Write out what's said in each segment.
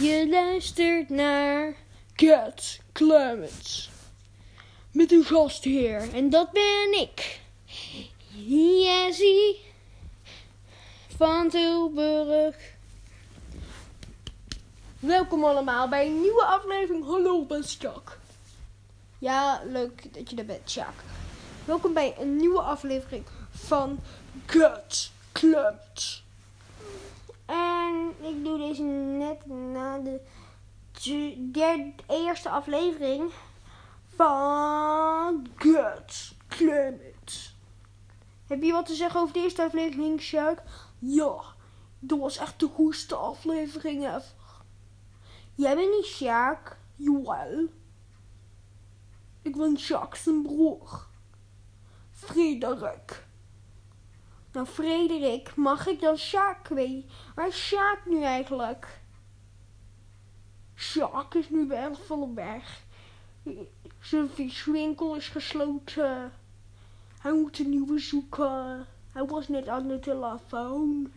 Je luistert naar Cat Clements. Met een gastheer. En dat ben ik. Jessie van Tilburg. Welkom allemaal bij een nieuwe aflevering. Hallo, ben Jack. Ja, leuk dat je er bent, Jack. Welkom bij een nieuwe aflevering van Cat Clements. En ik doe deze net na de derde, eerste aflevering van Gut Climate. Heb je wat te zeggen over de eerste aflevering, Sjaak? Ja, dat was echt de goedste aflevering ever. Jij bent niet Sjaak? Jawel. Ik ben Sjaak zijn broer. Frederik. Nou, Frederik, mag ik dan Sjaak weten? Waar is Sjaak nu eigenlijk? Sjaak is nu bij weg. Zijn viswinkel is gesloten. Hij moet een nieuwe zoeken. Hij was net aan de telefoon.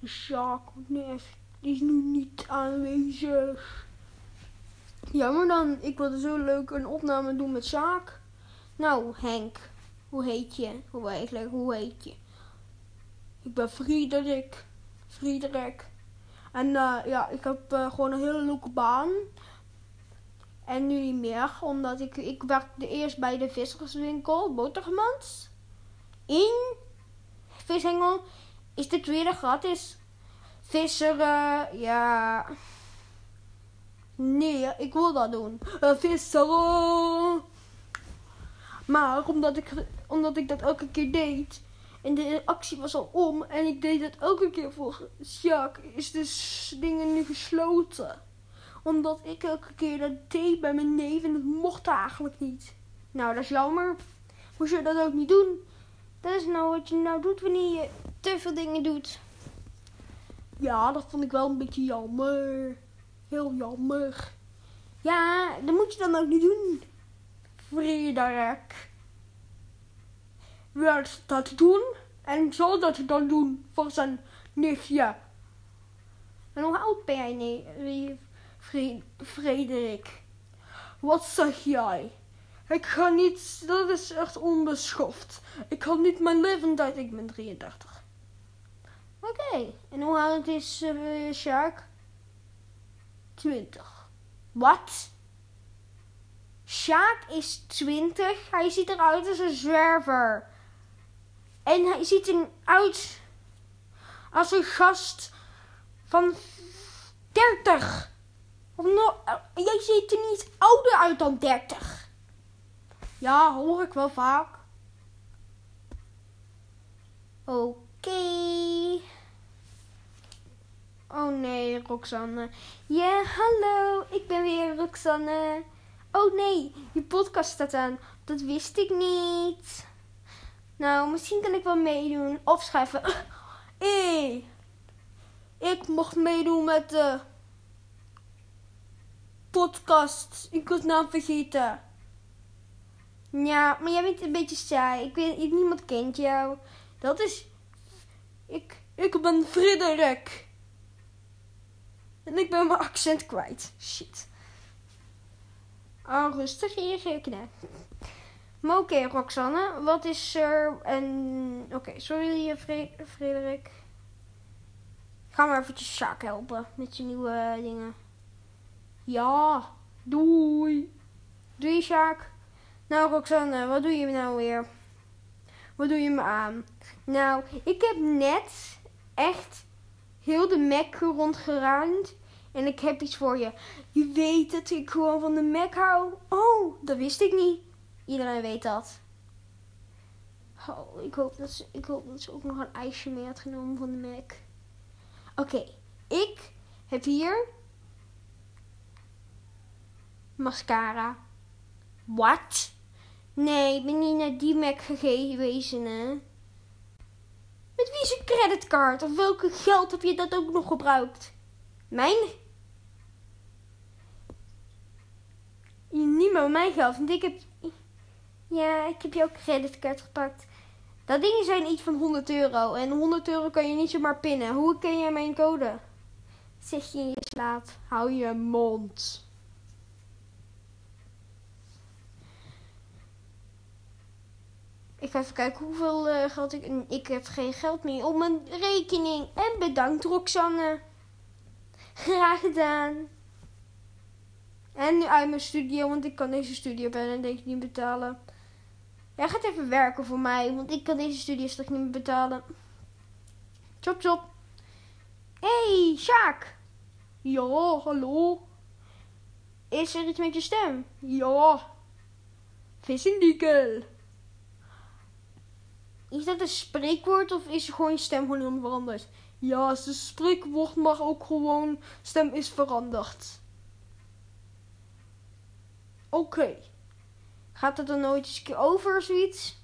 De Sjaak is nu niet aanwezig. Jammer dan, ik wilde zo leuk een opname doen met Sjaak. Nou, Henk, hoe heet je? Hoe eigenlijk, hoe heet je? Ik ben Frederik. Frederik. En eh, ja, ik heb eh, gewoon een hele leuke baan. En nu niet meer, omdat ik, ik werkte eerst bij de visserswinkel, Botermans. In Vishengel is dit weer gratis. Visseren, ja. Nee, ik wil dat doen. Uh, visseren. Maar omdat ik, omdat ik dat elke keer deed. En de actie was al om. En ik deed het elke keer voor Sjaak. Is de s- dingen nu gesloten. Omdat ik elke keer dat deed bij mijn neef. En dat mocht eigenlijk niet. Nou, dat is jammer. Moest je dat ook niet doen. Dat is nou wat je nou doet wanneer je te veel dingen doet. Ja, dat vond ik wel een beetje jammer. Heel jammer. Ja, dat moet je dan ook niet doen. Frederik wil dat doen en zal dat dan doen voor zijn neefje. En hoe oud ben jij, nee, Fre- Frederik? Wat zeg jij? Ik ga niet, dat is echt onbeschoft. Ik ga niet mijn leeftijd, ik ben 33. Oké, en hoe oud is uh, Sjaak? 20. Wat? Sjaak is 20. Hij ziet eruit als een zwerver. En hij ziet eruit als een gast van 30. Of eh, jij ziet er niet ouder uit dan 30. Ja, hoor ik wel vaak. Oké. Oh nee, Roxanne. Ja, hallo. Ik ben weer Roxanne. Oh nee, je podcast staat aan. Dat wist ik niet. Nou, misschien kan ik wel meedoen. Of schrijven. Hé, ik mocht meedoen met de podcast. Ik was naam vergeten. Ja, maar jij bent een beetje saai. Ik weet, ik, niemand kent jou. Dat is... Ik, ik ben Frederik. En ik ben mijn accent kwijt. Shit. Oh, rustig hier. Maar oké, Roxanne, wat is er? En oké, sorry, Fre Frederik. Ga maar eventjes Sjaak helpen met je nieuwe dingen. Ja, doei. Doei, Sjaak. Nou, Roxanne, wat doe je nou weer? Wat doe je me aan? Nou, ik heb net echt heel de Mac rondgeruimd. En ik heb iets voor je. Je weet dat ik gewoon van de Mac hou. Oh, dat wist ik niet. Iedereen weet dat. Oh, ik hoop dat ze, ik hoop dat ze ook nog een ijsje mee had genomen van de Mac. Oké, ik heb hier mascara. Wat? Nee, ik ben niet naar die Mac gewezen, hè? Met wie is je creditcard? Of welke geld heb je dat ook nog gebruikt? Mijn? Niet meer mijn geld, want ik heb... Ja, ik heb jouw creditcard gepakt. Dat dingen zijn iets van 100 euro. En 100 euro kan je niet zomaar pinnen. Hoe ken jij mijn code? Zeg je in je slaat. Hou je mond. Ik ga even kijken hoeveel uh, geld ik... Ik heb geen geld meer op mijn rekening. En bedankt Roxanne. Graag gedaan. En nu uit mijn studio, want ik kan deze studio bijna denk ik niet betalen. Jij gaat even werken voor mij, want ik kan deze studio straks niet meer betalen. Chop chop. Hey, Sjaak. Ja, hallo. Is er iets met je stem? Ja. Vissendiekel. Is dat een spreekwoord of is gewoon je stem gewoon veranderd? Ja, het is spreekwoord, maar ook gewoon stem is veranderd. Oké. Gaat het dan nooit eens een keer over of zoiets?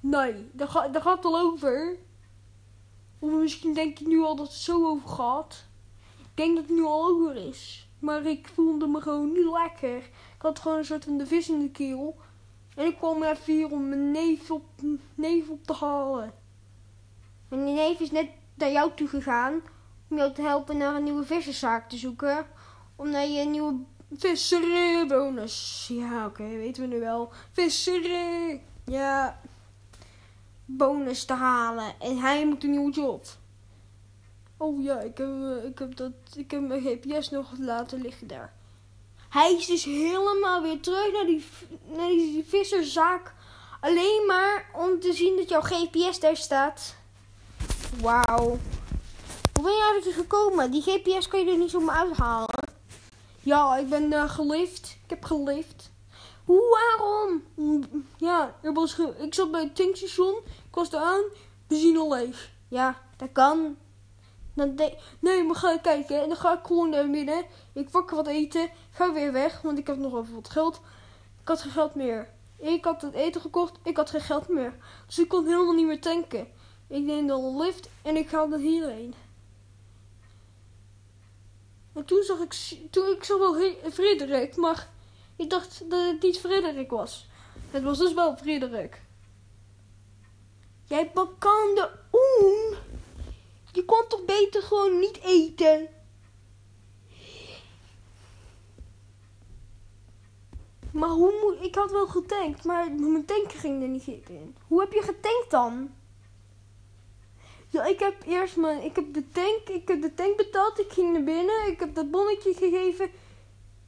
Nee, daar, ga, daar gaat het al over. Of misschien denk je nu al dat het zo over gaat. Ik denk dat het nu al over is. Maar ik voelde me gewoon niet lekker. Ik had gewoon een soort van de vis in de keel. En ik kwam even hier om mijn neef op, neef op te halen. En die neef is net naar jou toe gegaan. Om jou te helpen naar een nieuwe vissenzaak te zoeken. Om naar je nieuwe visserij-bonus. Ja, oké, weten we nu wel. Visserij. Ja. Bonus te halen. En hij moet een nieuwe job. Oh ja, ik heb, eh, ik heb, dat, ik heb mijn GPS nog laten liggen daar. Hij is dus helemaal weer terug naar die, naar die visserzaak. Alleen maar om te zien dat jouw GPS daar staat. Wauw. Hoe ben je eigenlijk gekomen? Die GPS kan je er niet zomaar uithalen. Ja, ik ben uh, gelift. Ik heb gelift. Hoe, waarom? Ja, er was ik zat bij het tankstation. Ik was er aan. Benzine leeg. Ja, dat kan. Dan nee, maar ga kijken. En dan ga ik gewoon naar binnen. Ik wakker wat eten. Ga weer weg, want ik heb nog even wat geld. Ik had geen geld meer. Ik had het eten gekocht. Ik had geen geld meer. Dus ik kon helemaal niet meer tanken. Ik neem een lift en ik ga er hierheen. En toen zag ik, toen ik zag wel Frederik, maar ik dacht dat het niet Frederik was. Het was dus wel Frederik. Jij bekende oen. Je kon toch beter gewoon niet eten? Maar hoe moet... Ik had wel getankt, maar mijn tank ging er niet in. Hoe heb je getankt dan? Ja, ik heb eerst mijn... Ik heb de tank... Ik heb de tank betaald. Ik ging naar binnen. Ik heb dat bonnetje gegeven.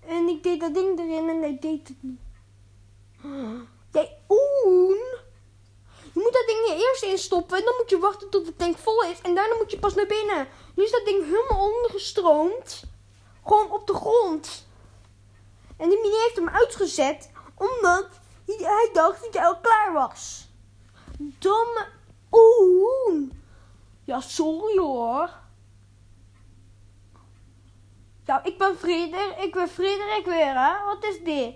En ik deed dat ding erin en hij deed het niet. Jij, oen. Je moet dat ding eerst instoppen. En dan moet je wachten tot de tank vol is. En daarna moet je pas naar binnen. Nu is dat ding helemaal ondergestroomd. Gewoon op de grond. En die meneer heeft hem uitgezet. Omdat hij dacht dat hij al klaar was. Domme oen. Ja, sorry hoor. Nou, ik ben Frederik. Ik ben Frederik weer, hè. Wat is dit?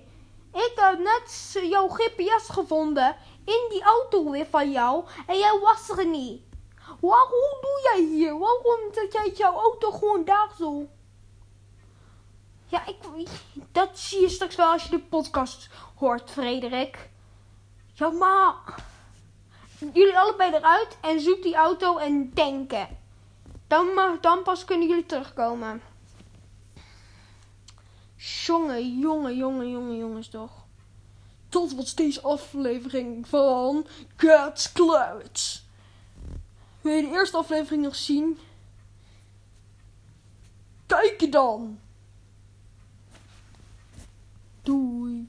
Ik heb net jouw GPS gevonden in die auto weer van jou. En jij was er niet. Waarom doe jij hier? Waarom zet jij jouw auto gewoon daar zo? Ja, ik, dat zie je straks wel als je de podcast hoort, Frederik. Ja, maar jullie allebei eruit en zoek die auto en denken. Dan, mag, dan pas kunnen jullie terugkomen. Jongen, jongen, jongen, jongen, jongens toch. Tot wat deze aflevering van God's Clouds. Wil je de eerste aflevering nog zien? Kijk je dan! Doei.